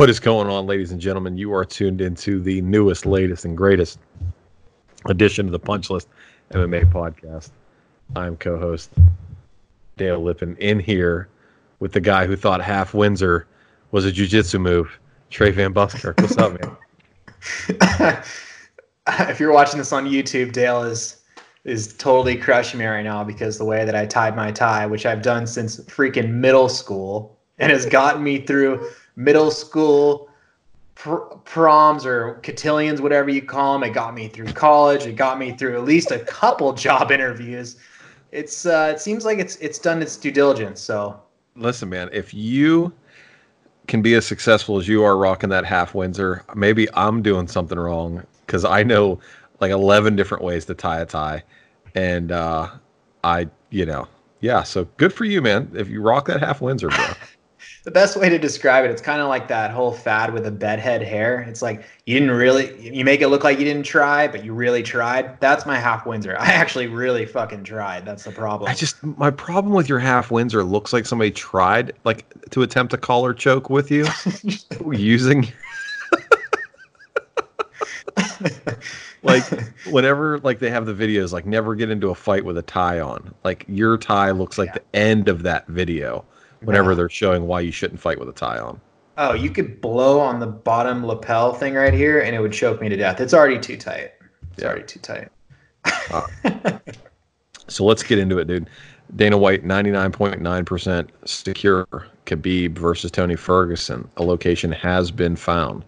What is going on, ladies and gentlemen? You are tuned into the newest, latest, and greatest edition of the Punch List MMA podcast. I'm co-host Dale Lippin in here with the guy who thought half Windsor was a jiu-jitsu move, Trey Van Buskirk. What's up, man? if you're watching this on YouTube, Dale is is totally crushing me right now because the way that I tied my tie, which I've done since freaking middle school, and has gotten me through middle school pr- proms or cotillions, whatever you call them. It got me through college. It got me through at least a couple job interviews. It's uh, it seems like it's it's done its due diligence. So listen, man, if you can be as successful as you are rocking that half Windsor, maybe I'm doing something wrong because I know like 11 different ways to tie a tie. And uh, I, you know, yeah, so good for you, man. If you rock that half Windsor, bro. the best way to describe it, it's kind of like that whole fad with the bedhead hair. It's like you didn't really, you make it look like you didn't try, but you really tried. That's my half Windsor. I actually really fucking tried. That's the problem. I just, my problem with your half Windsor looks like somebody tried, like, to attempt a collar choke with you using. like whenever like they have the videos like never get into a fight with a tie on like your tie looks like yeah. the end of that video whenever they're showing why you shouldn't fight with a tie on. Oh you could blow on the bottom lapel thing right here and it would choke me to death. It's already too tight. It's yeah. already too tight. So let's get into it dude. Dana white 99.9% secure. Khabib versus tony ferguson. A location has been found.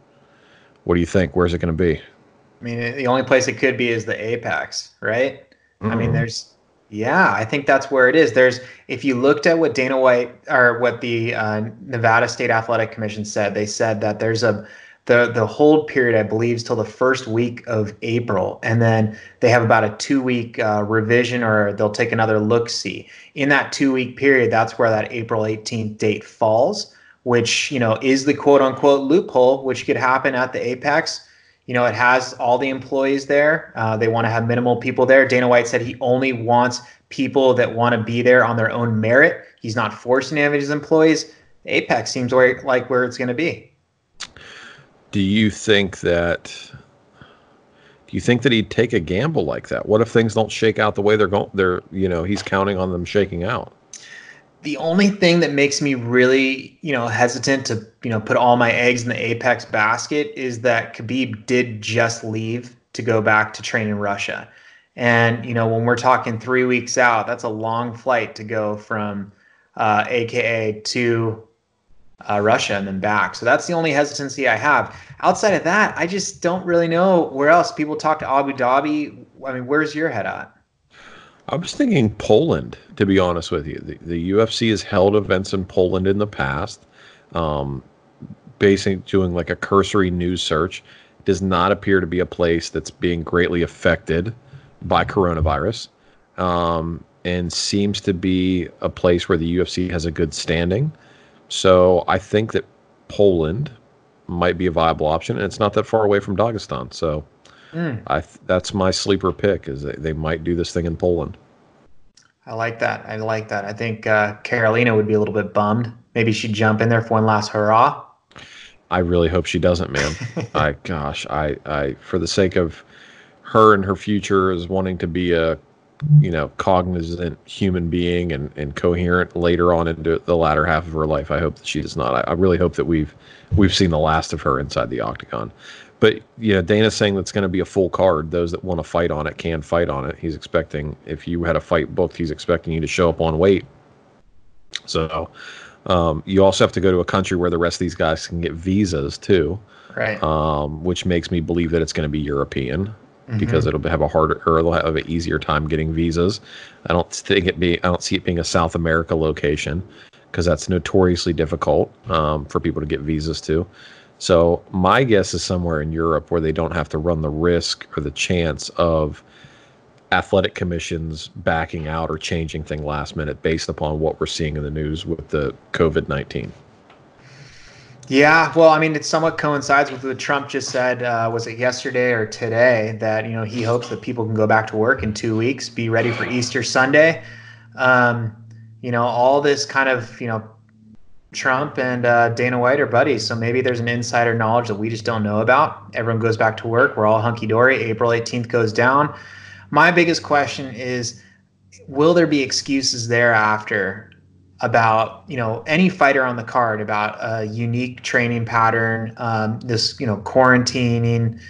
What do you think? Where's it going to be? I mean, the only place it could be is the apex, right? Mm-hmm. I mean, mm-hmm. there's, yeah, I think that's where it is. There's, if you looked at what Dana White or what the uh, Nevada State Athletic Commission said, they said that there's a, the the hold period, I believe, is till the first week of April, and then they have about a two week uh, revision, or they'll take another look see. In that two week period, that's where that April 18th date falls, which you know is the quote unquote loophole, which could happen at the apex you know, it has all the employees there. Uh, they want to have minimal people there. Dana White said he only wants people that want to be there on their own merit. He's not forcing any of his employees. Apex seems where, like where it's going to be. Do you think that? Do you think that he'd take a gamble like that? What if things don't shake out the way they're going? They're you know he's counting on them shaking out the only thing that makes me really, you know, hesitant to, you know, put all my eggs in the Apex basket is that Khabib did just leave to go back to train in Russia. And, you know, when we're talking three weeks out, that's a long flight to go from uh, AKA to uh, Russia and then back. So that's the only hesitancy I have. Outside of that, I just don't really know where else people talk to Abu Dhabi. I mean, where's your head at? I was thinking Poland, to be honest with you. The, the UFC has held events in Poland in the past. Um, basically, doing like a cursory news search, does not appear to be a place that's being greatly affected by coronavirus, um, and seems to be a place where the UFC has a good standing. So I think that Poland might be a viable option, and it's not that far away from Dagestan. So Mm. I that's my sleeper pick is they, they might do this thing in Poland. I like that. I like that. I think uh, Karolina would be a little bit bummed. Maybe she'd jump in there for one last hurrah. I really hope she doesn't, man. I gosh, I I for the sake of her and her future is wanting to be a you know cognizant human being and, and coherent later on into the latter half of her life. I hope that she does not. I, I really hope that we've we've seen the last of her inside the octagon. But you know, Dana's saying that's going to be a full card. Those that want to fight on it can fight on it. He's expecting if you had a fight booked, he's expecting you to show up on weight. So um, you also have to go to a country where the rest of these guys can get visas too, right? Um, which makes me believe that it's going to be European mm-hmm. because it'll have a harder or it'll have an easier time getting visas. I don't think it be I don't see it being a South America location because that's notoriously difficult um, for people to get visas to. So my guess is somewhere in Europe where they don't have to run the risk or the chance of athletic commissions backing out or changing thing last minute based upon what we're seeing in the news with the COVID nineteen. Yeah, well, I mean, it somewhat coincides with what Trump just said. Uh, was it yesterday or today that you know he hopes that people can go back to work in two weeks, be ready for Easter Sunday. Um, you know, all this kind of you know Trump and uh, Dana White are buddies, so maybe there's an insider knowledge that we just don't know about. Everyone goes back to work. We're all hunky dory. April 18th goes down. My biggest question is, will there be excuses thereafter about you know any fighter on the card about a unique training pattern, um, this you know quarantining?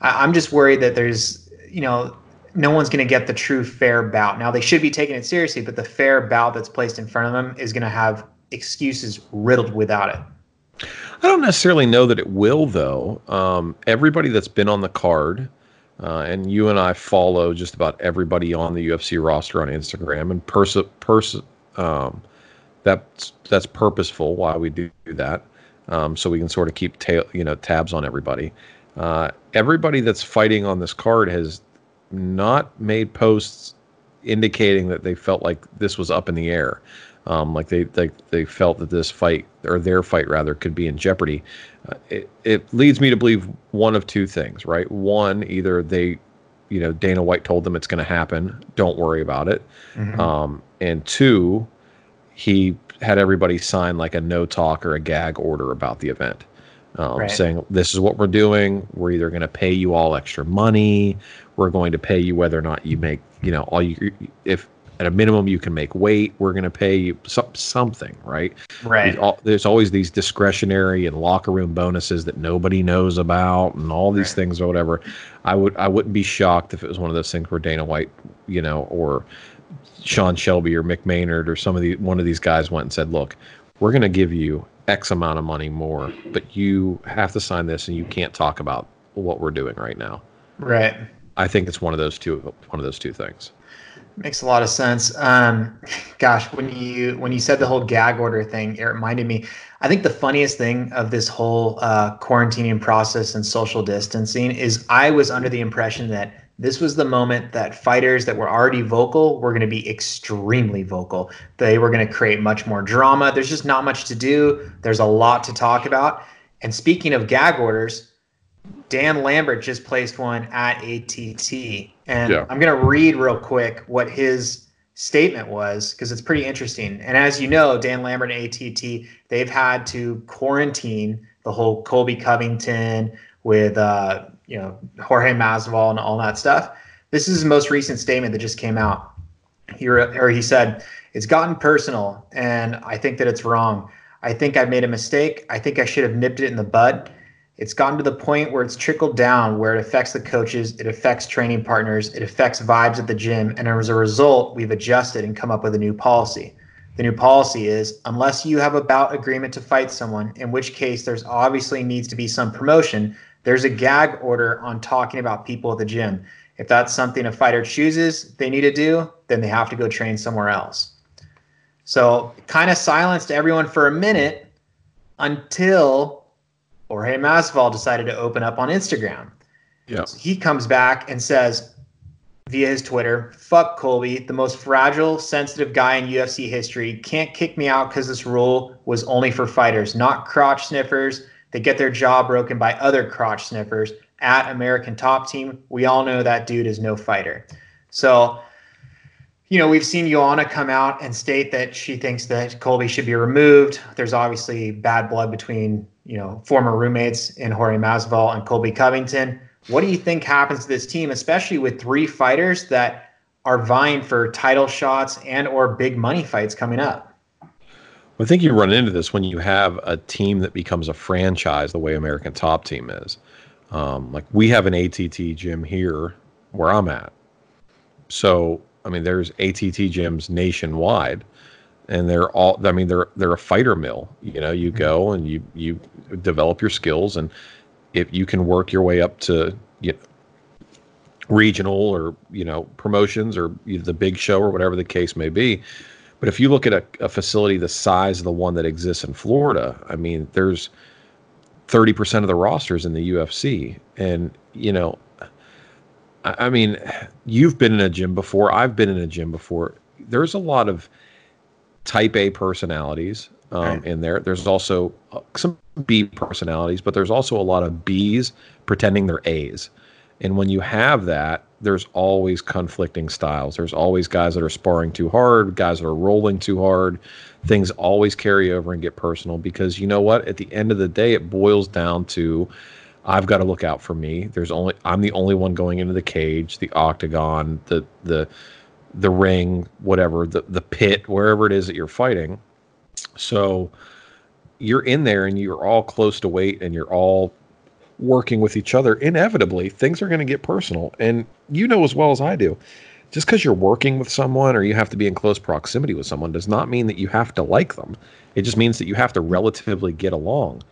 I, I'm just worried that there's you know no one's going to get the true fair bout. Now they should be taking it seriously, but the fair bout that's placed in front of them is going to have excuses riddled without it. I don't necessarily know that it will, though. Um, everybody that's been on the card, uh, and you and I follow just about everybody on the UFC roster on Instagram, and pers- pers- um, that's that's purposeful. Why we do that, um, so we can sort of keep ta- you know tabs on everybody. Uh, everybody that's fighting on this card has not made posts indicating that they felt like this was up in the air. Um, like they, they they felt that this fight or their fight rather could be in jeopardy. Uh, it, it leads me to believe one of two things, right? One, either they, you know, Dana White told them it's going to happen, don't worry about it, mm-hmm. um, and two, he had everybody sign like a no talk or a gag order about the event. Um, right. saying this is what we're doing. We're either going to pay you all extra money. We're going to pay you whether or not you make, you know, all you if at a minimum you can make weight we're going to pay you some, something right? Right. There's, there's, always these discretionary and locker room bonuses that nobody knows about and all these right. things or whatever. I would i wouldn't be shocked if it was one of those things where dana white you know or sean shelby or mick maynard or some of the one of these guys went and said look we're going to give you x amount of money more but you have to sign this and you can't talk about what we're doing right now. Right. I think it's one of those two one of those two things Makes a lot of sense. Um, gosh, when you when you said the whole gag order thing, it reminded me. I think the funniest thing of this whole uh, quarantining process and social distancing is I was under the impression that this was the moment that fighters that were already vocal were going to be extremely vocal. They were going to create much more drama. There's just not much to do. There's a lot to talk about. And speaking of gag orders, Dan Lambert just placed one at ATT. And yeah. I'm going to read real quick what his statement was because it's pretty interesting. And as you know, Dan Lambert and ATT, they've had to quarantine the whole Colby Covington with, uh, you know, Jorge Masvidal and all that stuff. This is his most recent statement that just came out. He, re- or he said, It's gotten personal, and I think that it's wrong. I think I made a mistake. I think I should have nipped it in the bud. It's gotten to the point where it's trickled down, where it affects the coaches, it affects training partners, it affects vibes at the gym. And as a result, we've adjusted and come up with a new policy. The new policy is unless you have a bout agreement to fight someone, in which case there's obviously needs to be some promotion, there's a gag order on talking about people at the gym. If that's something a fighter chooses they need to do, then they have to go train somewhere else. So, kind of silenced everyone for a minute until Jorge Masvidal decided to open up on Instagram. Yeah. So he comes back and says via his Twitter, fuck Colby, the most fragile, sensitive guy in UFC history. Can't kick me out because this rule was only for fighters, not crotch sniffers They get their jaw broken by other crotch sniffers at American Top Team. We all know that dude is no fighter. So, you know, we've seen Joanna come out and state that she thinks that Colby should be removed. There's obviously bad blood between you know, former roommates in Jorge Masvidal and Colby Covington. What do you think happens to this team, especially with three fighters that are vying for title shots and or big money fights coming up? I think you run into this when you have a team that becomes a franchise the way American Top Team is. Um, like we have an ATT gym here where I'm at. So, I mean, there's ATT gyms nationwide and they're all i mean they're they're a fighter mill. You know you mm-hmm. go and you you develop your skills and if you can work your way up to you know, regional or you know promotions or the big show or whatever the case may be. But if you look at a, a facility the size of the one that exists in florida i mean there's 30% of the rosters in the ufc and you know I, I mean you've been in a gym before. I've been in a gym before. There's a lot of type A personalities um, right. in there. There's also uh, some B personalities, but there's also a lot of Bs pretending they're A's. And when you have that, there's always conflicting styles. There's always guys that are sparring too hard, guys that are rolling too hard. Things always carry over and get personal because you know what? At the end of the day, it boils down to I've got to look out for me. There's only I'm the only one going into the cage, the octagon, the the the ring, whatever, the the pit, wherever it is that you're fighting. So you're in there and you're all close to weight and you're all working with each other, inevitably things are going to get personal. And you know as well as I do, just because you're working with someone or you have to be in close proximity with someone does not mean that you have to like them. It just means that you have to relatively get along.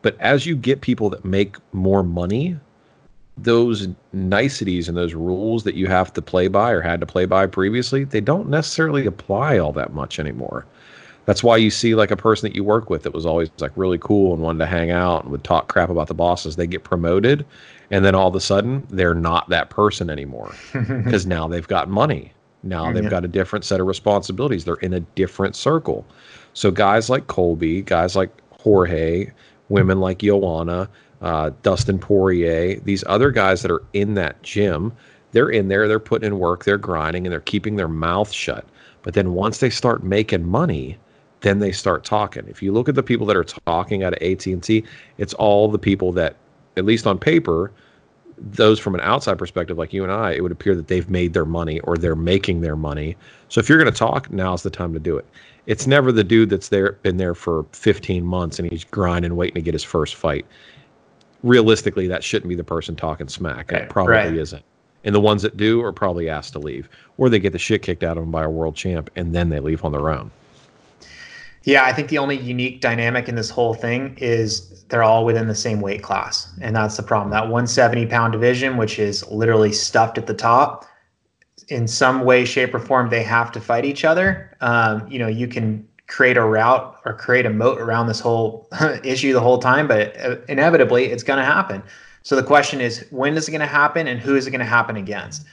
But as you get people that make more money, those niceties and those rules that you have to play by or had to play by previously, they don't necessarily apply all that much anymore. That's why you see like a person that you work with that was always like really cool and wanted to hang out and would talk crap about the bosses. They get promoted, and then all of a sudden they're not that person anymore because now they've got money. Now mm, they've got a different set of responsibilities. They're in a different circle. So guys like Colby, guys like Jorge, women like Joanna, uh, Dustin Poirier, these other guys that are in that gym, they're in there, they're putting in work, they're grinding, and they're keeping their mouth shut. But then once they start making money, then they start talking. If you look at the people that are talking out of AT&T, it's all the people that at least on paper, those from an outside perspective like you and I, it would appear that they've made their money or they're making their money. So if you're going to talk, now's the time to do it. It's never the dude that's there been there for 15 months and he's grinding waiting to get his first fight. Realistically, that shouldn't be the person talking smack. It probably right. isn't. And the ones that do are probably asked to leave, or they get the shit kicked out of them by a world champ, and then they leave on their own. Yeah, I think the only unique dynamic in this whole thing is they're all within the same weight class. And that's the problem. That 170 pound division, which is literally stuffed at the top, in some way, shape, or form, they have to fight each other. Um, you know, you can create a route or create a moat around this whole issue the whole time, but uh, inevitably it's going to happen. So the question is, when is it going to happen and who is it going to happen against?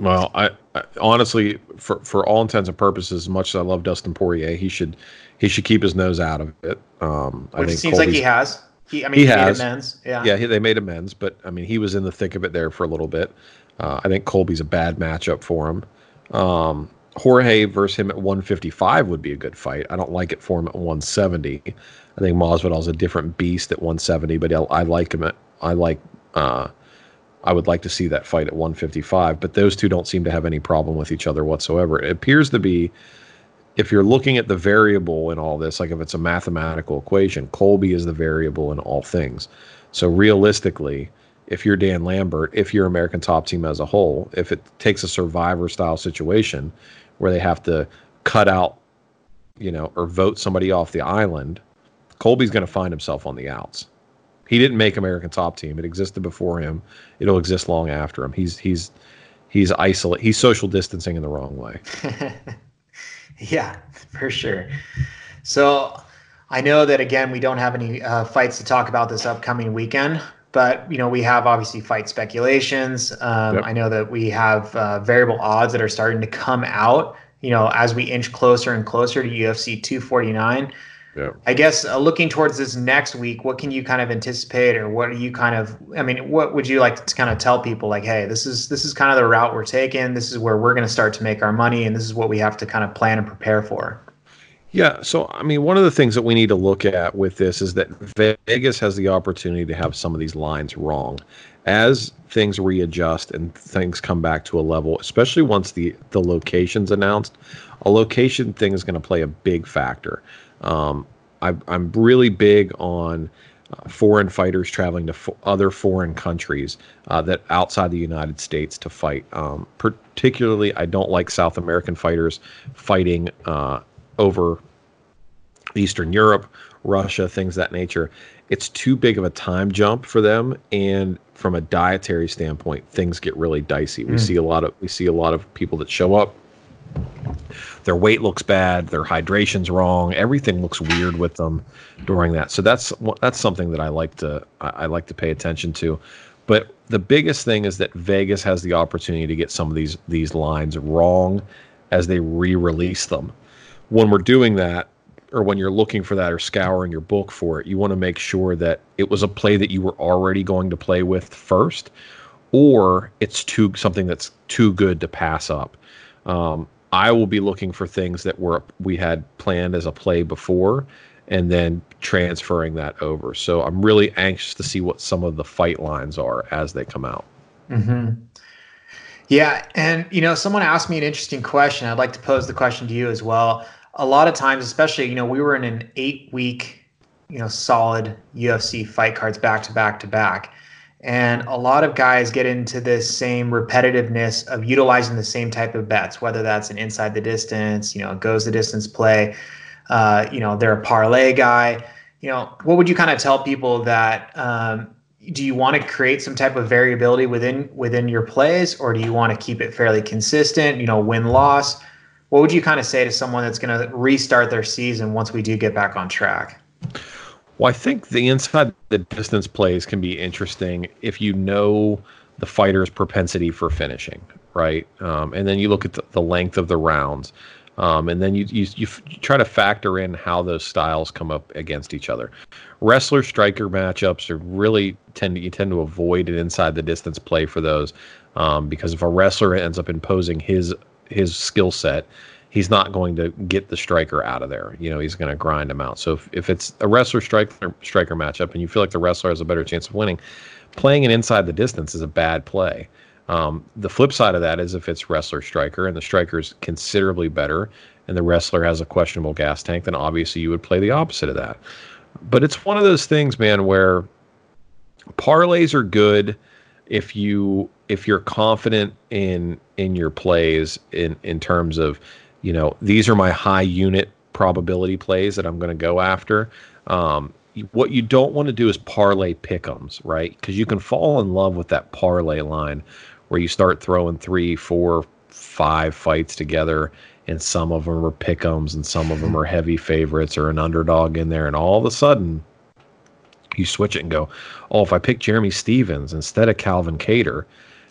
Well, I, I, honestly, for for all intents and purposes, as much as I love Dustin Poirier, he should he should keep his nose out of it. Um, Which I think seems Colby's, like he has. He, I mean, he, he has. amends. Yeah, yeah, he, they made amends, but I mean, he was in the thick of it there for a little bit. Uh, I think Colby's a bad matchup for him. Um, Jorge versus him at 155 would be a good fight. I don't like it for him at 170. I think Masvidal's a different beast at 170, but I, like him at I like uh, I would like to see that fight at 155, but those two don't seem to have any problem with each other whatsoever. It appears to be, if you're looking at the variable in all this, like if it's a mathematical equation, Colby is the variable in all things. So realistically, if you're Dan Lambert, if you're American Top Team as a whole, if it takes a survivor style situation where they have to cut out, you know, or vote somebody off the island, Colby's going to find himself on the outs. He didn't make American Top Team. It existed before him. It'll exist long after him. He's he's he's isolate. He's social distancing in the wrong way. yeah, for sure. So I know that again we don't have any uh, fights to talk about this upcoming weekend, but you know we have obviously fight speculations. Um, yep. I know that we have uh, variable odds that are starting to come out. You know, as we inch closer and closer to UFC 249. Yeah. I guess uh, looking towards this next week, what can you kind of anticipate, or what are you kind of? I mean, what would you like to kind of tell people? Like, hey, this is this is kind of the route we're taking. This is where we're going to start to make our money, and this is what we have to kind of plan and prepare for. Yeah. So, I mean, one of the things that we need to look at with this is that Vegas has the opportunity to have some of these lines wrong. As things readjust and things come back to a level, especially once the the location's announced, a location thing is going to play a big factor. Um, I, I'm really big on uh, foreign fighters traveling to fo- other foreign countries uh, that outside the United States to fight. Um, particularly, I don't like South American fighters fighting uh, over Eastern Europe, Russia, things that nature. It's too big of a time jump for them, and from a dietary standpoint, things get really dicey. We mm. see a lot of we see a lot of people that show up their weight looks bad, their hydration's wrong, everything looks weird with them during that. So that's that's something that I like to I like to pay attention to. But the biggest thing is that Vegas has the opportunity to get some of these these lines wrong as they re-release them. When we're doing that, or when you're looking for that or scouring your book for it, you want to make sure that it was a play that you were already going to play with first, or it's too something that's too good to pass up. Um, I will be looking for things that were we had planned as a play before, and then transferring that over. So I'm really anxious to see what some of the fight lines are as they come out. Mm-hmm. Yeah, and you know, someone asked me an interesting question. I'd like to pose the question to you as well. A lot of times, especially you know, we were in an eight-week, you know, solid UFC fight cards back to back to back, and a lot of guys get into this same repetitiveness of utilizing the same type of bets, whether that's an inside the distance, you know, goes the distance play. Uh, you know, they're a parlay guy. You know, what would you kind of tell people that um, do you want to create some type of variability within within your plays or do you want to keep it fairly consistent you know win loss what would you kind of say to someone that's going to restart their season once we do get back on track well i think the inside the distance plays can be interesting if you know the fighter's propensity for finishing right um, and then you look at the, the length of the rounds um, and then you, you, you try to factor in how those styles come up against each other. Wrestler striker matchups are really tend to, you tend to avoid an inside the distance play for those um, because if a wrestler ends up imposing his his skill set, he's not going to get the striker out of there. You know, he's going to grind him out. So if, if it's a wrestler striker striker matchup and you feel like the wrestler has a better chance of winning, playing an inside the distance is a bad play. Um, the flip side of that is if it's wrestler striker and the striker is considerably better and the wrestler has a questionable gas tank, then obviously you would play the opposite of that. But it's one of those things, man, where parlays are good if you if you're confident in in your plays in in terms of you know these are my high unit probability plays that I'm going to go after. Um, what you don't want to do is parlay pickums, right? Because you can fall in love with that parlay line where you start throwing three, four, five fights together, and some of them are pickums and some of them are heavy favorites or an underdog in there, and all of a sudden you switch it and go, oh, if I pick Jeremy Stephens instead of Calvin Kattar,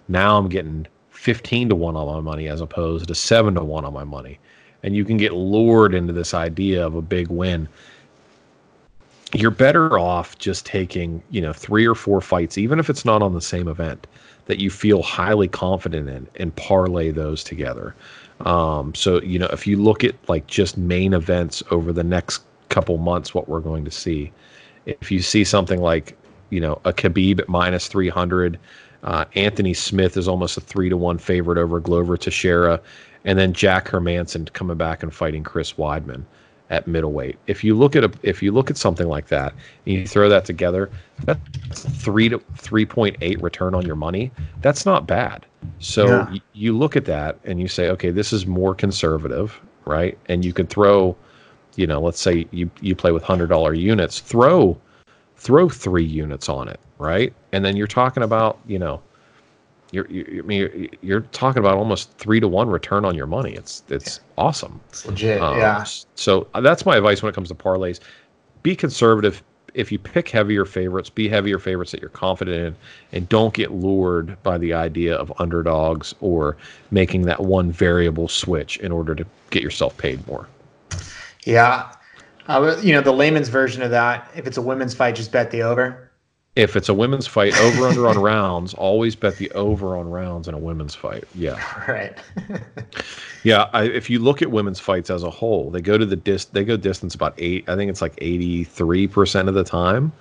now I'm getting 15 to 1 on my money as opposed to 7 to 1 on my money. And you can get lured into this idea of a big win. You're better off just taking, you know, three or four fights, even if it's not on the same event, that you feel highly confident in and parlay those together. Um, so, you know, if you look at like just main events over the next couple months, what we're going to see, if you see something like, you know, a Khabib at minus 300, uh, Anthony Smith is almost a three to one favorite over Glover Teixeira, and then Jack Hermansson coming back and fighting Chris Weidman at middleweight. If you look at a if you look at something like that and you throw that together, that's three to three point eight return on your money. That's not bad. So yeah. y- you look at that and you say, okay, this is more conservative, right? And you could throw, you know, let's say you you play with hundred dollar units, throw throw three units on it, right? And then you're talking about, you know, you're, you're, I mean, you're, you're, talking about almost three to one return on your money. It's it's yeah. awesome. It's legit. Um, yeah. So uh, that's my advice when it comes to parlays. Be conservative. If you pick heavier favorites, be heavier favorites that you're confident in, and don't get lured by the idea of underdogs or making that one variable switch in order to get yourself paid more. Yeah, uh, you know the layman's version of that. If it's a women's fight, just bet the over if it's a women's fight, over under on rounds, always bet the over on rounds in a women's fight. Yeah. Right. yeah. I, if you look at women's fights as a whole, they go to the dis they go distance about eight. I think it's like eighty three percent of the time.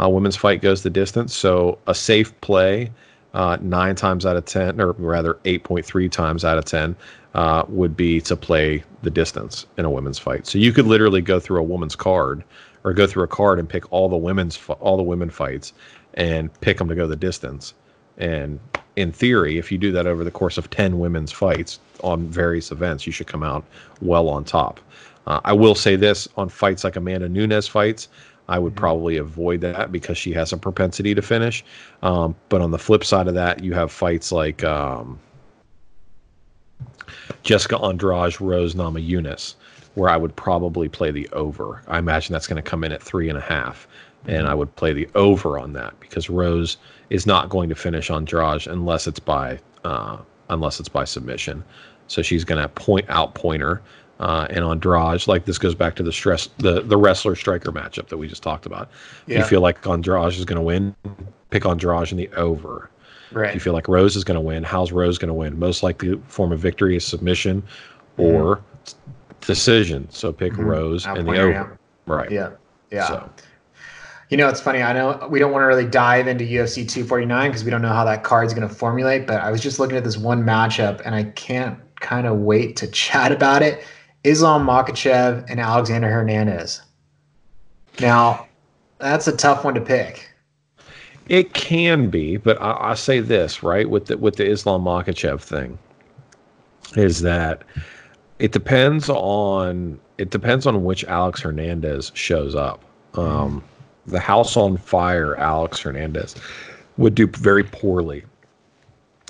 Uh, women's fight goes the distance. So a safe play, uh, nine times out of ten, or rather eight point three times out of ten, uh, would be to play the distance in a women's fight. So you could literally go through a woman's card or go through a card and pick all the women's all the women fights and pick them to go the distance. And in theory, if you do that over the course of 10 women's fights on various events, you should come out well on top. Uh, I will say this on fights like Amanda Nunes fights, I would mm-hmm. probably avoid that because she has a propensity to finish. Um, but on the flip side of that, you have fights like um, Jessica Andrade, Rose Namajunas, where I would probably play the over. I imagine that's going to come in at three and a half, and I would play the over on that because Rose is not going to finish Andrade unless it's by uh, unless it's by submission. So she's going to point out pointer. Uh, and Andrade. Like this goes back to the stress, the the wrestler striker matchup that we just talked about. Yeah. You feel like Andrade is going to win, pick Andrade in the over. Right. You feel like Rose is going to win. How's Rose going to win? Most likely form of victory is submission or mm-hmm. decision. So pick mm-hmm. Rose in the over. Yeah. Right. Yeah. Yeah. So. You know, it's funny. I know we don't want to really dive into UFC 249 because we don't know how that card's going to formulate. But I was just looking at this one matchup, and I can't kind of wait to chat about it. Islam Makhachev and Alexander Hernandez. Now, that's a tough one to pick. It can be, but I, I say this right with the with the Islam Makhachev thing is that it depends on it depends on which Alex Hernandez shows up. Um, the house on fire, Alex Hernandez, would do very poorly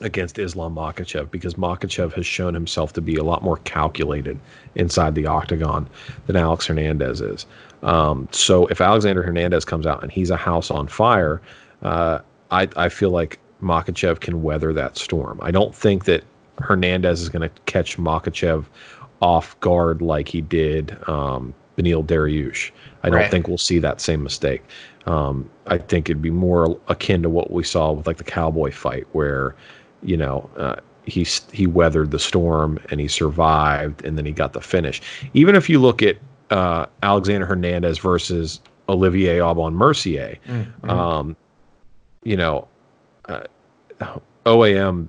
against Islam Makhachev because Makhachev has shown himself to be a lot more calculated inside the octagon than Alex Hernandez is. Um, so if Alexander Hernandez comes out and he's a house on fire, uh, I, I feel like Makhachev can weather that storm. I don't think that Hernandez is going to catch Makhachev off guard like he did um, Beneil Dariush. I don't right. think we'll see that same mistake. Um, I think it'd be more akin to what we saw with like the Cowboy fight, where you know uh, he he weathered the storm and he survived, and then he got the finish. Even if you look at uh, Alexander Hernandez versus Olivier Aubin Mercier, mm-hmm. um, you know, uh, OAM,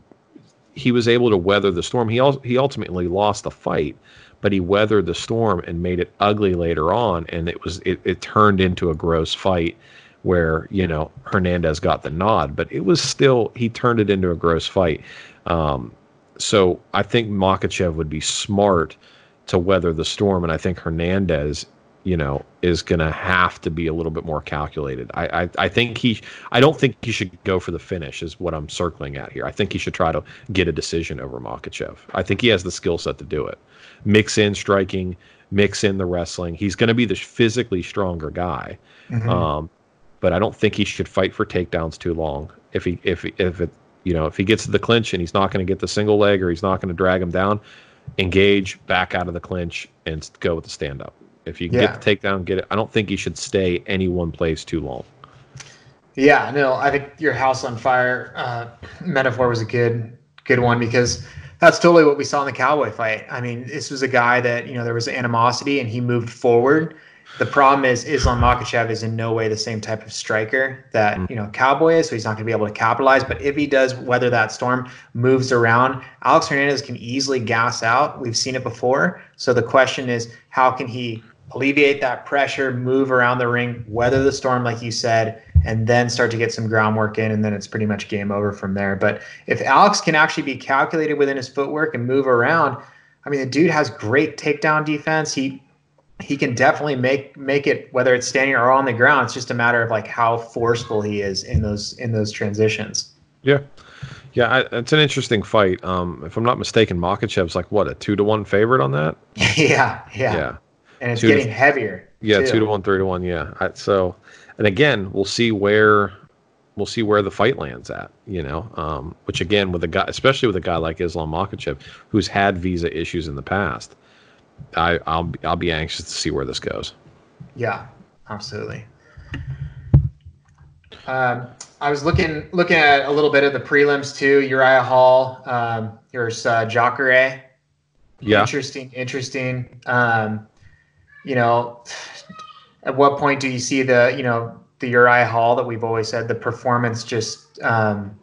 he was able to weather the storm. He al- he ultimately lost the fight, but he weathered the storm and made it ugly later on, and it was it, it turned into a gross fight where you know Hernandez got the nod, but it was still he turned it into a gross fight. Um, so I think Makhachev would be smart to weather the storm, and I think Hernandez, you know, is going to have to be a little bit more calculated. I, I I think he I don't think he should go for the finish is what I'm circling at here. I think he should try to get a decision over Makhachev. I think he has the skill set to do it mix in striking, mix in the wrestling. He's going to be the physically stronger guy. Mm-hmm. Um, but I don't think he should fight for takedowns too long. If he if if it you know if he gets to the clinch and he's not going to get the single leg or he's not going to drag him down, engage back out of the clinch and go with the stand up. If you yeah. get the takedown, get it. I don't think he should stay any one place too long. Yeah, no, I think your house on fire uh, metaphor was a good good one because that's totally what we saw in the Cowboy fight. I mean, this was a guy that, you know, there was animosity and he moved forward. The problem is Islam Makhachev is in no way the same type of striker that, mm. you know, Cowboy is, so he's not going to be able to capitalize. But if he does weather that storm, moves around, Alex Hernandez can easily gas out. We've seen it before. So the question is, how can he alleviate that pressure, move around the ring, weather the storm, like you said, and then start to get some groundwork in, and then it's pretty much game over from there. But if Alex can actually be calculated within his footwork and move around, I mean, the dude has great takedown defense. He he can definitely make make it whether it's standing or on the ground. It's just a matter of like how forceful he is in those in those transitions. Yeah. Yeah, I, it's an interesting fight. Um, if I'm not mistaken, Makhachev's like what a two to one favorite on that. yeah, yeah, yeah, and it's two getting to, heavier. Yeah, too. two to one, three to one. Yeah, I, so and again, we'll see where we'll see where the fight lands at. You know, um, which again, with a guy, especially with a guy like Islam Makhachev, who's had visa issues in the past, I, I'll I'll be anxious to see where this goes. Yeah, absolutely. Um, I was looking looking at a little bit of the prelims too. Uriah Hall, um, there's uh, Jacare. Yeah, interesting, interesting. Um, you know, at what point do you see the you know the Uriah Hall that we've always said the performance just um,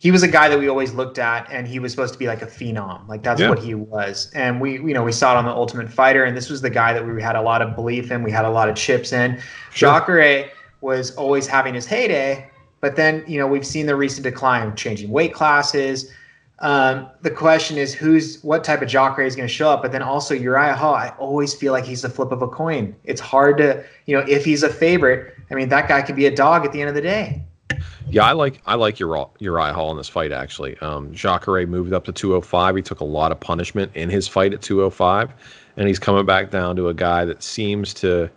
he was a guy that we always looked at and he was supposed to be like a phenom like that's yeah. what he was and we you know we saw it on the Ultimate Fighter and this was the guy that we had a lot of belief in we had a lot of chips in sure. Jacare was always having his heyday but then you know we've seen the recent decline changing weight classes um, the question is who's what type of Jacare is going to show up, but then also Uriah Hall. I always feel like he's the flip of a coin. It's hard to, you know, if he's a favorite. I mean, that guy could be a dog at the end of the day. Yeah, I like I like Uriah, Uriah Hall in this fight actually. Um, Jacare moved up to 205. He took a lot of punishment in his fight at 205, and he's coming back down to a guy that seems to,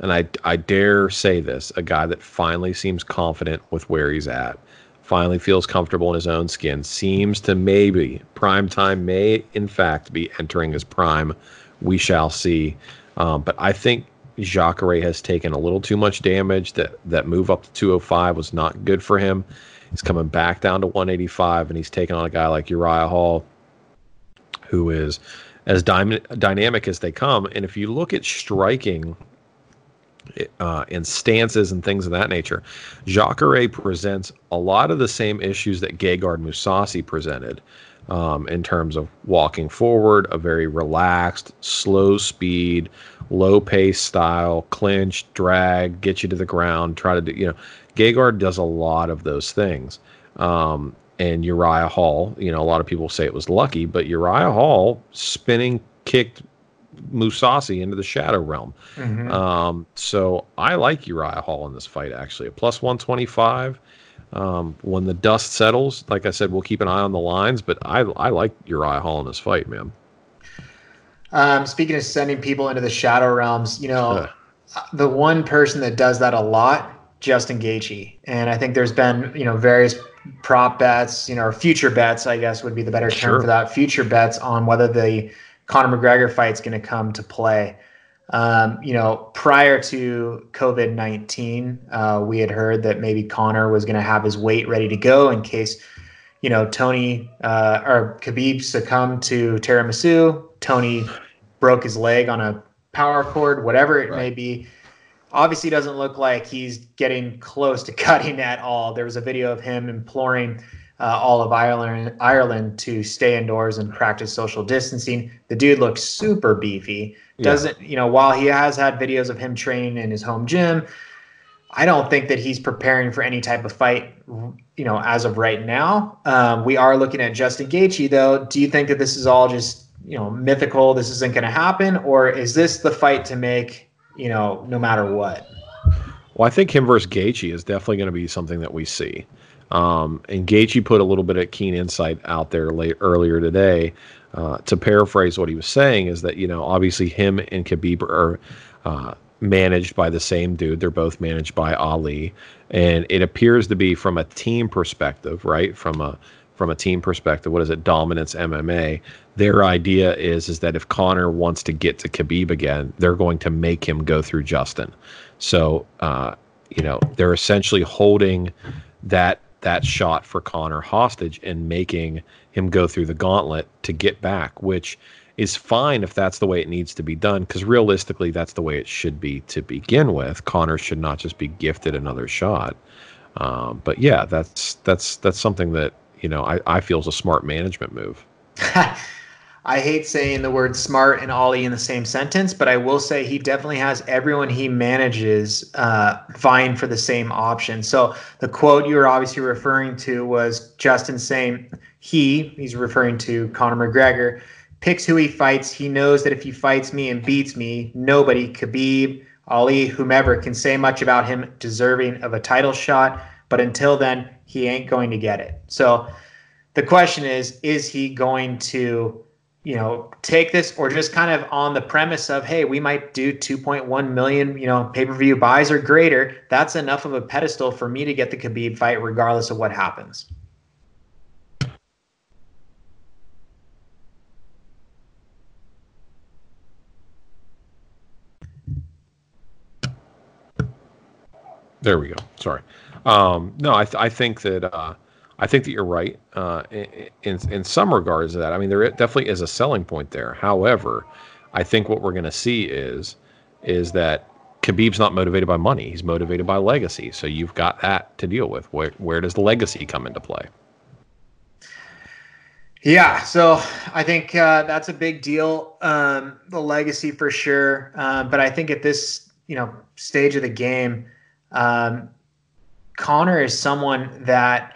and I I dare say this, a guy that finally seems confident with where he's at finally feels comfortable in his own skin, seems to maybe prime time may in fact be entering his prime we shall see. Um, but I think Jacare has taken a little too much damage. That that move up to 205 was not good for him. He's coming back down to 185, and he's taking on a guy like Uriah Hall, who is as dy- dynamic as they come. And if you look at striking uh, and stances and things of that nature, Jacare presents a lot of the same issues that Gegard Mousasi presented um, in terms of walking forward, a very relaxed, slow speed, low pace style, clinch, drag, get you to the ground, try to do, you know, Gegard does a lot of those things. Um, and Uriah Hall, you know, a lot of people say it was lucky, but Uriah Hall spinning kicked Mousasi into the shadow realm. Mm-hmm. Um, so I like Uriah Hall in this fight, actually. A plus 125. Um, when the dust settles, like I said, we'll keep an eye on the lines, but I, I like Uriah Hall in this fight, man. Um, speaking of sending people into the shadow realms, you know, uh. the one person that does that a lot, Justin Gaethje, and I think there's been you know various prop bets, you know, or future bets, I guess would be the better term sure. for that. Future bets on whether the Conor McGregor fight's going to come to play. Um, you know, prior to COVID 19, uh, we had heard that maybe Conor was going to have his weight ready to go in case, you know, Tony uh, or Khabib succumbed to tiramisu. Tony broke his leg on a power cord, whatever it right. may be. Obviously, doesn't look like he's getting close to cutting at all. There was a video of him imploring uh, all of Ireland, Ireland to stay indoors and practice social distancing. The dude looks super beefy doesn't, yeah. you know, while he has had videos of him training in his home gym, I don't think that he's preparing for any type of fight, you know, as of right now. Um, we are looking at Justin Gaethje, though. Do you think that this is all just, you know, mythical? This isn't going to happen, or is this the fight to make, you know, no matter what? Well, I think him versus Gaethje is definitely going to be something that we see. Um, and Gaethje put a little bit of keen insight out there late earlier today uh, to paraphrase what he was saying, is that you know obviously him and Khabib are uh, managed by the same dude. They're both managed by Ali, and it appears to be from a team perspective, right? From a from a team perspective, what is it? Dominance MMA. Their idea is is that if Conor wants to get to Khabib again, they're going to make him go through Justin. So, uh, you know, they're essentially holding that that shot for Conor hostage and making him go through the gauntlet to get back, which is fine if that's the way it needs to be done because realistically that's the way it should be to begin with. conor should not just be gifted another shot. Um, but yeah, that's that's that's something that you know I, I feel is a smart management move. I hate saying the word smart and Ali in the same sentence, but I will say he definitely has everyone he manages uh, vying for the same option. So the quote you were obviously referring to was Justin saying he, he's referring to Conor McGregor, picks who he fights. He knows that if he fights me and beats me, nobody, Khabib, Ali, whomever, can say much about him deserving of a title shot. But until then, he ain't going to get it. So the question is, is he going to you know, take this or just kind of on the premise of, hey, we might do 2.1 million, you know, pay per view buys or greater. That's enough of a pedestal for me to get the Khabib fight, regardless of what happens. There we go. Sorry. Um, no, I, th- I think that uh, I think that you're right uh, in in some regards. To that I mean, there definitely is a selling point there. However, I think what we're going to see is is that Khabib's not motivated by money; he's motivated by legacy. So you've got that to deal with. Where where does the legacy come into play? Yeah, so I think uh, that's a big deal. Um, the legacy for sure, uh, but I think at this you know stage of the game, um, Conor is someone that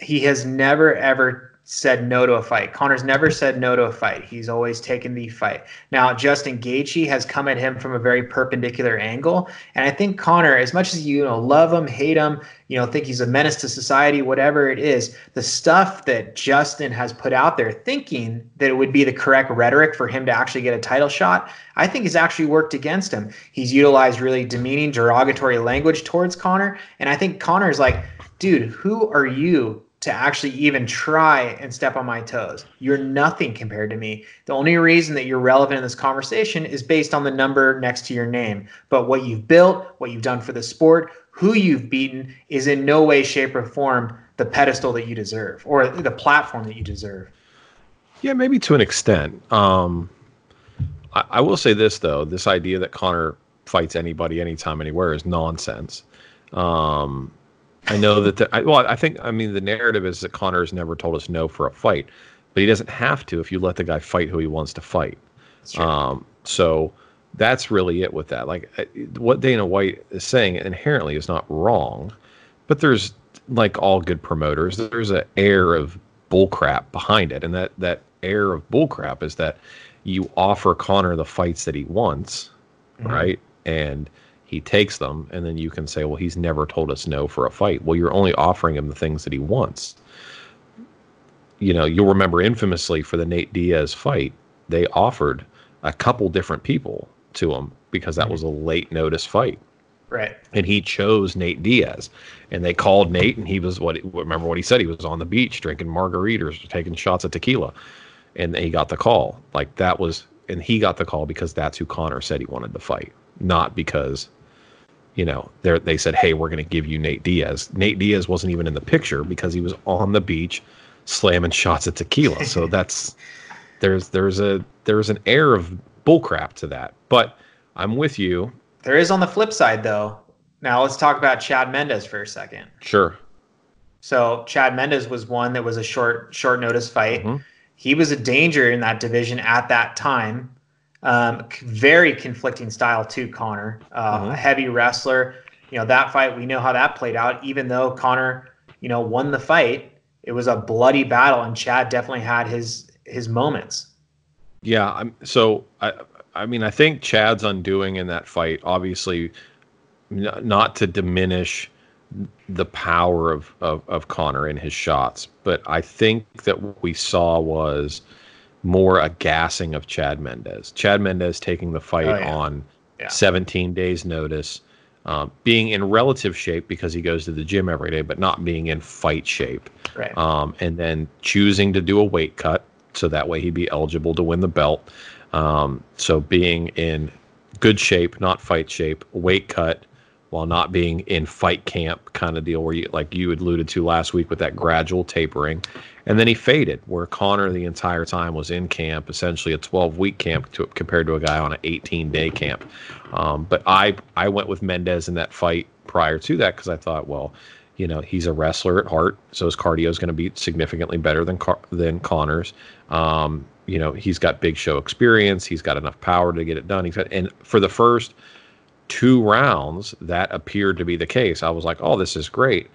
he has never ever said no to a fight. Conor's never said no to a fight. He's always taken the fight. Now, Justin Gaethje has come at him from a very perpendicular angle, and I think Conor, as much as you, know love him, hate him, you know think he's a menace to society, whatever it is, the stuff that Justin has put out there, thinking that it would be the correct rhetoric for him to actually get a title shot, I think has actually worked against him. He's utilized really demeaning, derogatory language towards Conor, and I think Conor's like, dude, who are you to actually even try and step on my toes. You're nothing compared to me. The only reason that you're relevant in this conversation is based on the number next to your name. But what you've built, what you've done for the sport, who you've beaten is in no way, shape, or form the pedestal that you deserve or the platform that you deserve. Yeah, maybe to an extent. Um, I, I will say this though: this idea that Conor fights anybody, anytime, anywhere is nonsense. Um, I know that. The, I, well, I think. I mean, the narrative is that Conor has never told us no for a fight, but he doesn't have to if you let the guy fight who he wants to fight. Um, so that's really it with that. Like what Dana White is saying inherently is not wrong, but there's like all good promoters, there's an air of bullcrap behind it, and that that air of bullcrap is that you offer Conor the fights that he wants, mm-hmm. right? And he takes them, and then you can say, well, he's never told us no for a fight. Well, you're only offering him the things that he wants. You know, you'll remember infamously for the Nate Diaz fight, they offered a couple different people to him because that was a late notice fight. Right. And he chose Nate Diaz. And they called Nate, and he was what? Remember what he said? He was on the beach drinking margaritas, taking shots of tequila, and he got the call. Like that was, and he got the call because that's who Conor said he wanted to fight, not because, you know, they they said, hey, we're going to give you Nate Diaz. Nate Diaz wasn't even in the picture because he was on the beach, slamming shots at tequila. So that's there's there's a there's an air of bullcrap to that. But I'm with you there is on the flip side, though. Now let's talk about Chad Mendes for a second. Sure. So Chad Mendes was one that was a short short notice fight. Mm-hmm. He was a danger in that division at that time. Um, very conflicting style too, Conor. Uh, mm-hmm. A heavy wrestler. You know that fight. We know how that played out. Even though Conor, you know, won the fight, it was a bloody battle, and Chad definitely had his his moments. Yeah. I'm so I I mean, I think Chad's undoing in that fight, obviously, n- not to diminish the power of, of, of Conor in his shots, but I think that what we saw was more a gassing of Chad Mendes. Chad Mendes taking the fight oh, yeah. on yeah. 17 days' notice, um, being in relative shape because he goes to the gym every day, but not being in fight shape. Right. Um, and then choosing to do a weight cut so that way he'd be eligible to win the belt. Um, so being in good shape, not fight shape, weight cut, while not being in fight camp kind of deal where you like you alluded to last week with that gradual tapering and then he faded where Conor the entire time was in camp essentially a 12 week camp to, compared to a guy on an 18 day camp. Um, but i i went with Mendes in that fight prior to that because i thought well you know he's a wrestler at heart so his cardio is going to be significantly better than than conor's um, you know he's got big show experience he's got enough power to get it done. He's got and for the first two rounds that appeared to be the case. I was like oh this is great.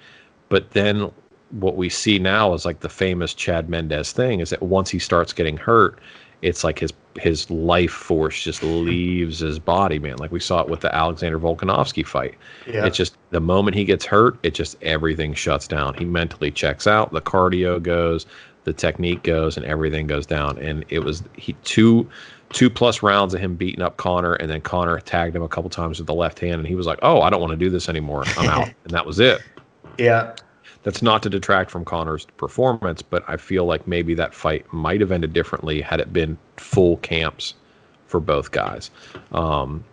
But then what we see now is like the famous chad mendes thing is that once he starts getting hurt it's like his his life force just leaves his body man like we saw it with the alexander volkanovski fight yeah. it's just the moment he gets hurt it just everything shuts down he mentally checks out the cardio goes the technique goes and everything goes down. And it was he two two plus rounds of him beating up Conor, and then Conor tagged him a couple times with the left hand, and he was like, "Oh, I don't want to do this anymore. I'm out," and that was it. Yeah. That's not to detract from Conor's performance, but I feel like maybe that fight might have ended differently had it been full camps for both guys. Um,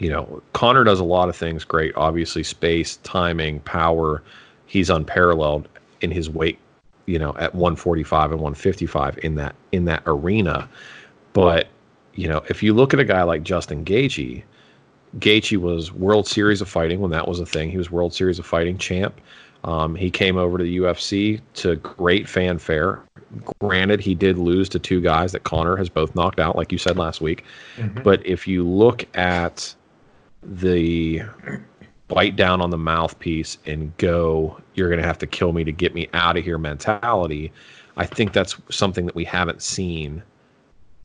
you know, Conor does a lot of things great. Obviously, space, timing, power. He's unparalleled in his weight you know at 145 and 155 in that in that arena but you know if you look at a guy like Justin Gaethje Gaethje was World Series of Fighting when that was a thing he was World Series of Fighting champ um, he came over to the UFC to great fanfare granted he did lose to two guys that Conor has both knocked out like you said last week mm-hmm. but if you look at the bite down on the mouthpiece and go, you're going to have to kill me to get me out of here mentality. I think that's something that we haven't seen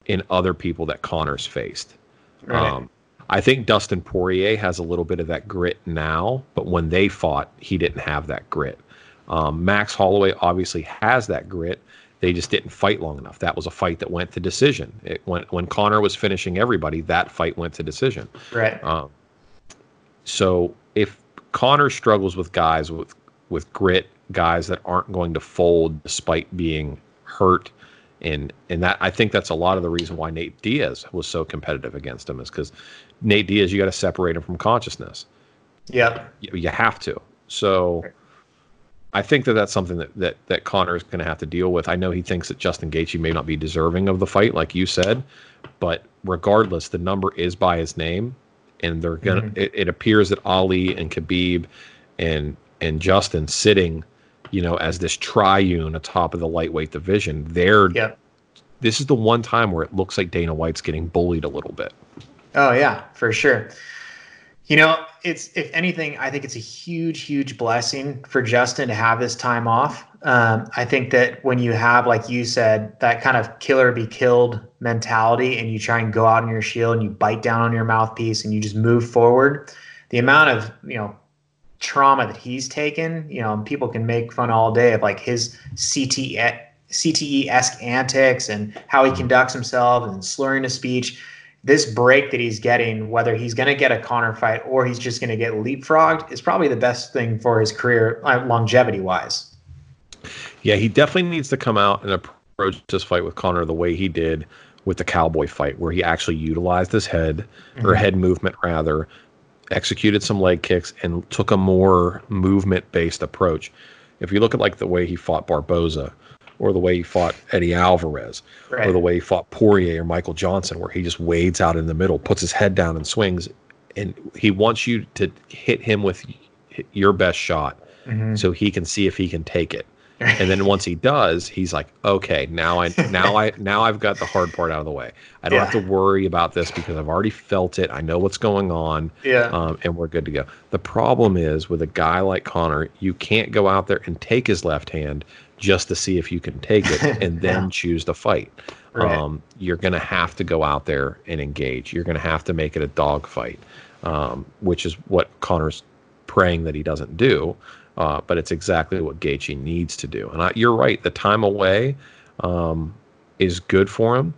in other people that Conor's faced. Right. Um, I think Dustin Poirier has a little bit of that grit now, but when they fought, he didn't have that grit. Um, Max Holloway obviously has that grit. They just didn't fight long enough. That was a fight that went to decision. It went when Conor was finishing everybody. That fight went to decision. Right. Um, so if Conor struggles with guys with with grit, guys that aren't going to fold despite being hurt. And and that I think that's a lot of the reason why Nate Diaz was so competitive against him is because Nate Diaz, you got to separate him from consciousness. Yeah, You, you have to. So I think that that's something that that, that Conor is going to have to deal with. I know he thinks that Justin Gaethje may not be deserving of the fight, like you said, but regardless, the number is by his name, and they're gonna. Mm-hmm. It, it appears that Ali and Khabib and and Justin sitting, you know, as this triune atop of the lightweight division. They're yep. This is the one time where it looks like Dana White's getting bullied a little bit. Oh yeah, for sure. You know, it's if anything, I think it's a huge, huge blessing for Justin to have this time off. Um, I think that when you have, like you said, that kind of killer be killed mentality, and you try and go out on your shield and you bite down on your mouthpiece and you just move forward, the amount of you know trauma that he's taken, you know, people can make fun all day of like his CTE CTE esque antics and how he conducts himself and slurring his speech this break that he's getting, whether he's going to get a Conor fight or he's just going to get leapfrogged, is probably the best thing for his career, uh, longevity wise. Yeah, he definitely needs to come out and approach this fight with Conor the way he did with the Cowboy fight, where he actually utilized his head mm-hmm. or head movement rather, executed some leg kicks, and took a more movement based approach. If you look at like the way he fought Barboza, or the way he fought Eddie Alvarez, right. or the way he fought Poirier or Michael Johnson, where he just wades out in the middle, puts his head down and swings, and he wants you to hit him with your best shot, mm-hmm. so he can see if he can take it. And then once he does, he's like, okay, now I now I now I've got the hard part out of the way. I don't yeah. have to worry about this because I've already felt it. I know what's going on. Yeah. Um, and we're good to go. The problem is with a guy like Conor, you can't go out there and take his left hand just to see if you can take it and then yeah. choose to fight. Right. Um, you're going to have to go out there and engage. You're going to have to make it a dog fight, um, which is what Conor's praying that he doesn't do. Uh, but it's exactly what Gaethje needs to do. And I, you're right. The time away um, is good for him.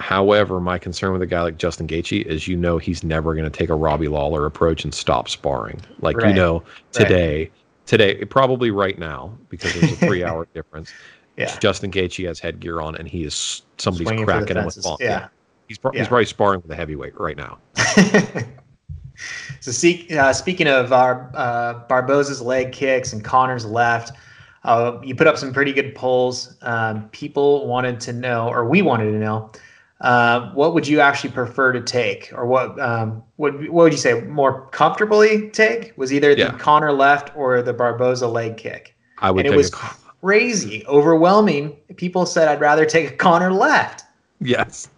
However, my concern with a guy like Justin Gaethje is, you know, he's never going to take a Robbie Lawler approach and stop sparring. Like right. you know, today right today, probably right now, because there's a three hour difference. Yeah. Justin Gaethje has headgear on, and he is somebody's Swinging cracking him with ball. Yeah. yeah. He's, pro- yeah. he's probably sparring with a heavyweight right now. so, see, uh, speaking of our uh, Barboza's leg kicks and Conor's left, uh, you put up some pretty good polls. Um, people wanted to know, or we wanted to know, uh, what would you actually prefer to take, or what um, what what would you say more comfortably take? Was either the yeah. Conor left or the Barboza leg kick? I would. And it was a... crazy, overwhelming. People said I'd rather take a Conor left. Yes,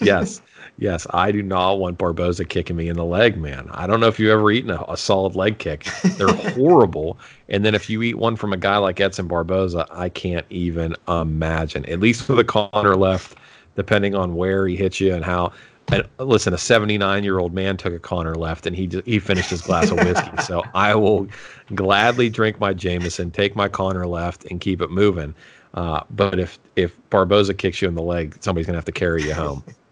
yes, yes. I do not want Barboza kicking me in the leg, man. I don't know if you've ever eaten a, a solid leg kick. They're horrible. And then if you eat one from a guy like Edson Barboza, I can't even imagine. At least with a Conor left depending on where he hits you and how. And listen, a 79 year old man took a Conor left and he he finished his glass of whiskey. so I will gladly drink my Jameson, take my Conor left, and keep it moving. Uh, but if if Barboza kicks you in the leg, somebody's gonna have to carry you home.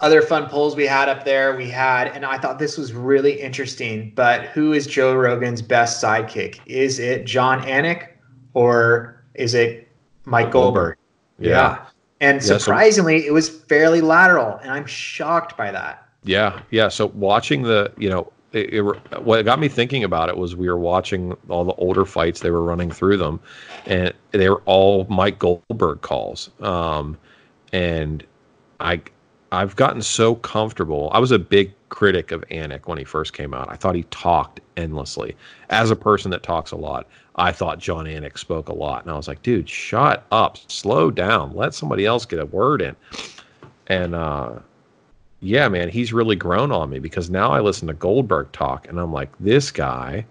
Other fun polls we had up there, we had, and I thought this was really interesting. But who is Joe Rogan's best sidekick? Is it Jon Anik or is it Mike Goldberg? Yeah. yeah. And yeah, surprisingly, so, it was fairly lateral, and I'm shocked by that. Yeah, yeah. So watching the, you know, it, it, what got me thinking about it was we were watching all the older fights they were running through them, and they were all Mike Goldberg calls. Um, and I, I've gotten so comfortable. I was a big critic of Anik when he first came out. I thought he talked endlessly. As a person that talks a lot, I thought Jon Anik spoke a lot. And I was like, dude, shut up, slow down, let somebody else get a word in. And uh, yeah, man, he's really grown on me because now I listen to Goldberg talk and I'm like, this guy,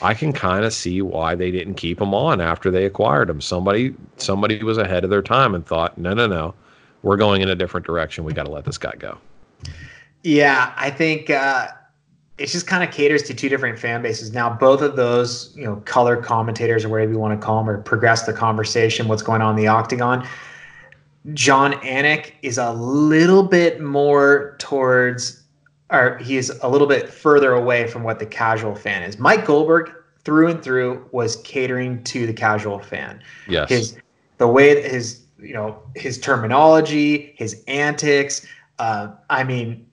I can kind of see why they didn't keep him on after they acquired him. Somebody, somebody was ahead of their time and thought, no, no, no, we're going in a different direction. We got to let this guy go. Yeah, I think uh, it just kind of caters to two different fan bases. Now, both of those, you know, color commentators or whatever you want to call them, or progress the conversation, what's going on in the octagon. Jon Anik is a little bit more towards, or he's a little bit further away from what the casual fan is. Mike Goldberg, through and through was catering to the casual fan. Yes. His the way his you know his terminology, his antics. Uh, I mean,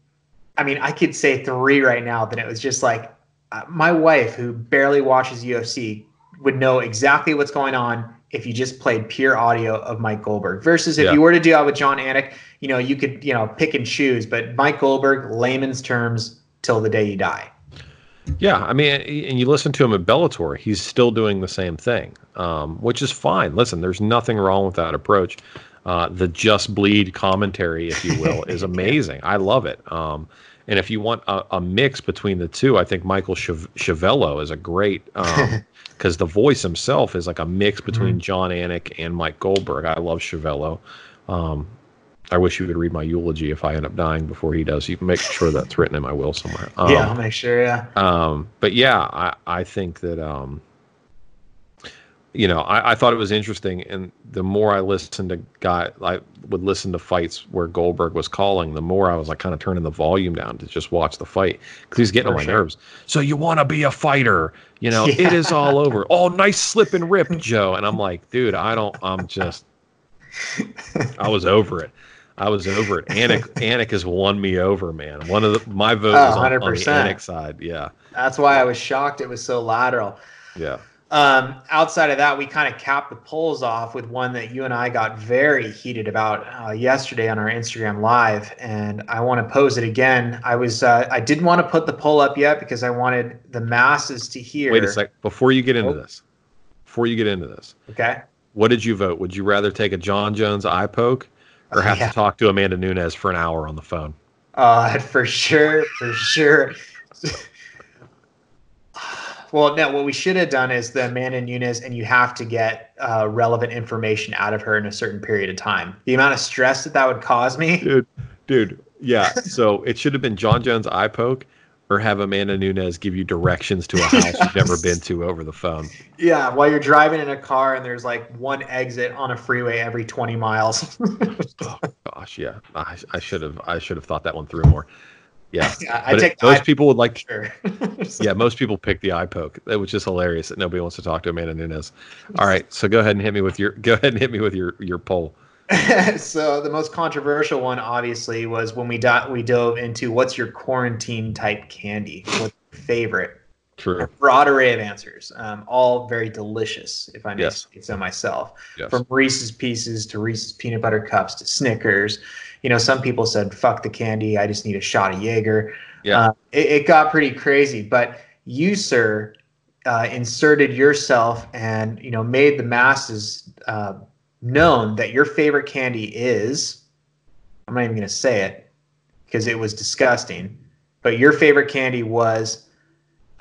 I mean, I could say three right now. That it was just like uh, my wife, who barely watches UFC, would know exactly what's going on if you just played pure audio of Mike Goldberg. Versus if Yeah. you were to do that with Jon Anik, you know, you could you know pick and choose. But Mike Goldberg, layman's terms, till the day you die. Yeah, I mean, and you listen to him at Bellator, he's still doing the same thing, um, which is fine. Listen, there's nothing wrong with that approach. Uh, the just bleed commentary, if you will, is amazing. I love it. Um, and if you want a, a mix between the two, I think Michael Chav- Schiavello is a great because the voice himself is like a mix between Jon Anik and Mike Goldberg. I love Schiavello. Um, I wish you could read my eulogy if I end up dying before he does. You can make sure that's written in my will somewhere. Um, yeah, I'll make sure. Yeah. um, but yeah, I, I think that um, you know, I, I thought it was interesting, and the more I listened to guy, I would listen to fights where Goldberg was calling, the more I was like kind of turning the volume down to just watch the fight because he's getting For on my sure. nerves. So you want to be a fighter, you know? It Yeah. is all over. Oh, nice slip and rip, Joe, and I'm like, dude, I don't. I'm just. I was over it. I was over it. Anik, Anik has won me over, man. One of the, my vote Oh, was on, on the 100%. Anik side. Yeah, That's why I was shocked it was so lateral. yeah. Um, outside of that, we kind of capped the polls off with one that you and I got very heated about uh, yesterday on our Instagram live, and I want to pose it again. I was uh, I didn't want to put the poll up yet because I wanted the masses to hear. Wait a sec. Before you get into Oh. this, before you get into this, Okay. what did you vote? Would you rather take a Jon Jones eye poke or have yeah. to talk to Amanda Nunes for an hour on the phone? Uh, for sure, for sure. well, no, what we should have done is the Amanda Nunes, and you have to get uh, relevant information out of her in a certain period of time. The amount of stress that that would cause me. Dude, dude, yeah. So it should have been Jon Jones eye poke or have Amanda Nunes give you directions to a house you've never been to over the phone. Yeah, while you're driving in a car and there's like one exit on a freeway every 20 miles. Oh gosh, yeah. I, I should have I should have thought that one through more. Yeah. yeah, I But take it, those people would like sure. yeah, most people pick the eye poke, That which is hilarious that nobody wants to talk to Amanda Nunes. All right, so go ahead and hit me with your go ahead and hit me with your your poll. so the most controversial one, obviously, was when we di- we dove into what's your quarantine type candy, what's your favorite. True. Broad array of answers, um, all very delicious, if I may Yes. say so myself. Yes. From Reese's Pieces to Reese's Peanut Butter Cups to Snickers. You know, some people said, "Fuck the candy, I just need a shot of Jaeger." Yeah. Uh, it, it got pretty crazy, but you, sir, uh, inserted yourself and you know made the masses uh, known that your favorite candy is. I'm not even going to say it because it was disgusting. But your favorite candy was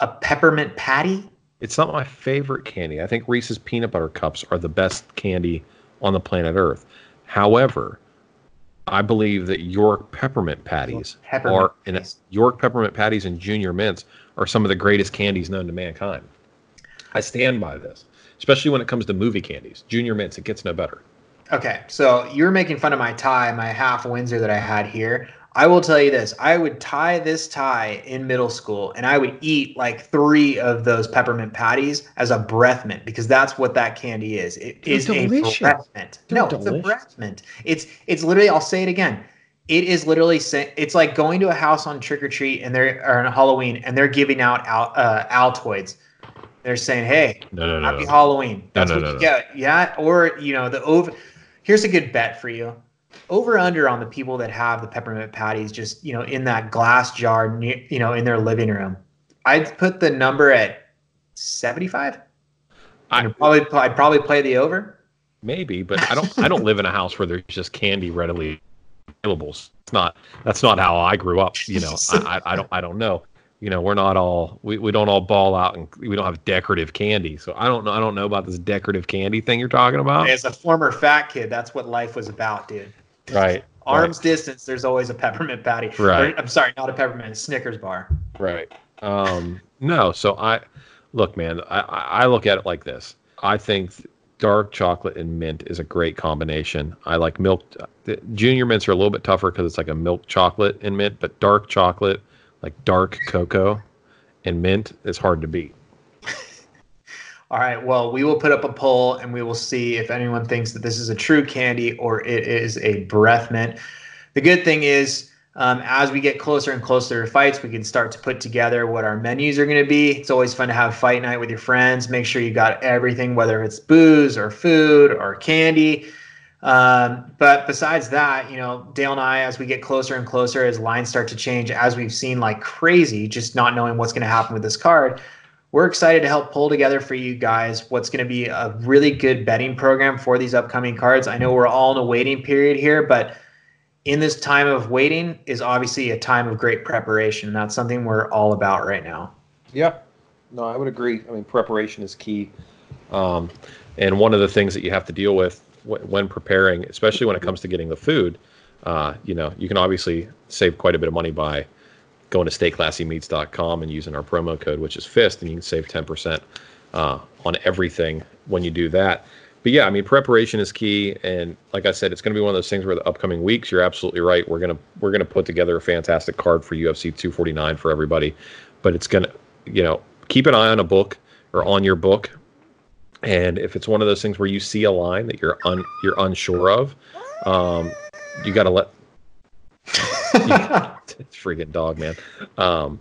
a peppermint patty. It's not my favorite candy. I think Reese's peanut butter cups are the best candy on the planet Earth. However, I believe that York peppermint patties Peppermint are and. York peppermint patties and Junior Mints are some of the greatest candies known to mankind. I stand by this, especially when it comes to movie candies. Junior Mints, it gets no better. Okay, so you're making fun of my tie, my half Windsor that I had here. I will tell you this: I would tie this tie in middle school, and I would eat like three of those peppermint patties as a breath mint because that's what that candy is. It They're is delicious. a breath mint. They're no, it's a breath mint. It's it's literally. I'll say it again. It is literally. It's like going to a house on trick or treat and they're or on Halloween and they're giving out al, uh, Altoids. They're saying, "Hey, No, no, no. Happy no. Halloween. That's no, what no, you no. get. Yeah. Or, you know, the over here's a good bet for you. Over under on the people that have the peppermint patties just, you know, in that glass jar, ne- you know, in their living room. I'd put the number at 75. I- I'd probably I'd probably play the over. Maybe, but I don't. I don't live in a house where there's just candy readily available. It's not. That's not how I grew up. You know, I, I, I don't. I don't know. You know, we're not all. We, we don't all ball out and we don't have decorative candy. So I don't know. I don't know about this decorative candy thing you're talking about. As a former fat kid, that's what life was about, dude. Right. Arms distance, there's always a peppermint patty. Right. Or, I'm sorry, not a peppermint, a Snickers bar. Right. Um, no. So I look, man. I, I look at it like this. I think dark chocolate and mint is a great combination. I like milk. The junior mints are a little bit tougher because it's like a milk chocolate and mint, but dark chocolate, like dark cocoa, and mint is hard to beat. All right. Well, we will put up a poll and we will see if anyone thinks that this is a true candy or it is a breath mint. The good thing is, um, as we get closer and closer to fights, we can start to put together what our menus are going to be. It's always fun to have fight night with your friends. Make sure you got everything, whether it's booze or food or candy. Um, but besides that, you know, Dale and I, as we get closer and closer, as lines start to change, as we've seen like crazy, just not knowing what's going to happen with this card, we're excited to help pull together for you guys what's going to be a really good betting program for these upcoming cards. I know we're all in a waiting period here, but in this time of waiting is obviously a time of great preparation. That's something we're all about right now. Yeah, no, I would agree. I mean, preparation is key. Um, and one of the things that you have to deal with when preparing, especially when it comes to getting the food, uh, you know, you can obviously save quite a bit of money by going to stayclassymeats.com and using our promo code, which is FIST, and you can save 10% uh, on everything when you do that. But yeah, I mean, preparation is key, and like I said, it's going to be one of those things where the upcoming weeks, you're absolutely right. We're gonna we're gonna put together a fantastic card for UFC 249 for everybody, but it's gonna, you know, keep an eye on a book or on your book and if it's one of those things where you see a line that you're un, you're unsure of, um, you got to let. it's freaking dog, man. Um,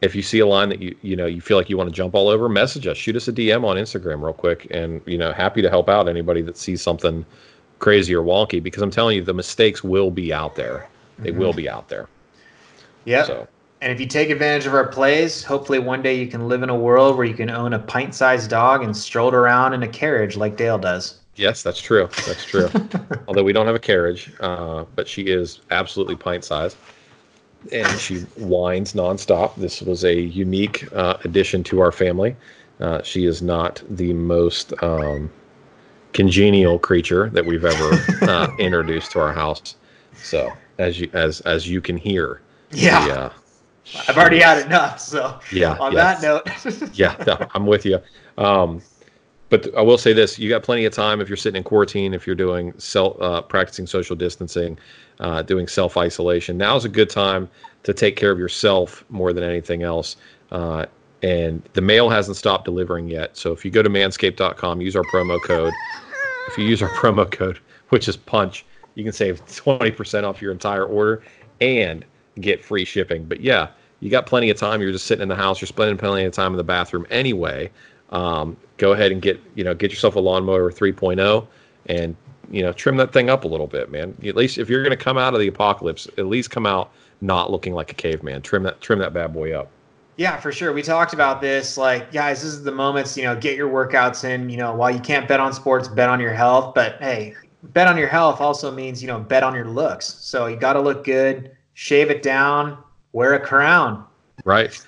if you see a line that you you know you feel like you want to jump all over, message us, shoot us a DM on Instagram real quick, and you know happy to help out anybody that sees something crazy or wonky because I'm telling you the mistakes will be out there. They mm-hmm. will be out there. Yeah. So and if you take advantage of our plays, hopefully one day you can live in a world where you can own a pint sized dog and stroll around in a carriage like Dale does. Yes, that's true. That's true. Although we don't have a carriage, uh, but she is absolutely pint sized. And she whines nonstop. This was a unique uh, addition to our family. Uh, she is not the most um, congenial creature that we've ever uh, introduced to our house. So, as you as as you can hear, yeah, uh, I've already had enough. So yeah, on that note, yeah, no, I'm with you. Um, but I will say this: you got plenty of time if you're sitting in quarantine, if you're doing self uh, practicing social distancing, uh, doing self isolation. Now is a good time to take care of yourself more than anything else. Uh, and the mail hasn't stopped delivering yet. So if you go to manscaped.com, use our promo code. If you use our promo code, which is punch, you can save 20% off your entire order and get free shipping. But yeah, you got plenty of time. You're just sitting in the house. You're spending plenty of time in the bathroom anyway. Um, go ahead and get you know get yourself a lawnmower 3.0 and you know trim that thing up a little bit, man. At least if you're going to come out of the apocalypse, at least come out not looking like a caveman. Trim that trim that bad boy up. Yeah, for sure. We talked about this. Like, guys, this is the moments, you know, get your workouts in. You know, while you can't bet on sports, bet on your health. But hey, bet on your health also means, you know, bet on your looks. So you got to look good, shave it down, wear a crown. Right.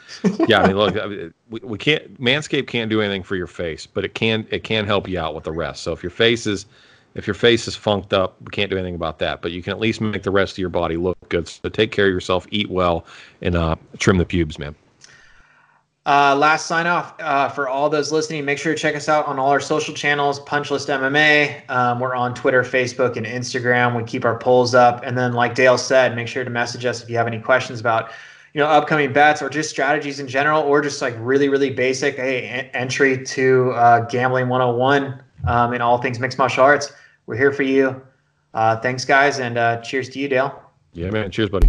Yeah. I mean, look, we, we can't. Manscaped can't do anything for your face, but it can. It can help you out with the rest. So if your face is, if your face is funked up, we can't do anything about that. But you can at least make the rest of your body look good. So take care of yourself, eat well, and uh, trim the pubes, man. Uh, last sign off uh, for all those listening. Make sure to check us out on all our social channels, Punchlist MMA. Um, we're on Twitter, Facebook, and Instagram. We keep our polls up, and then, like Dale said, make sure to message us if you have any questions about, you know, upcoming bets or just strategies in general, or just like really, really basic. Hey, en- entry to uh, Gambling 101 um, in all things mixed martial arts. We're here for you. Uh, thanks, guys, and uh, cheers to you, Dale. Yeah, man. Cheers, buddy.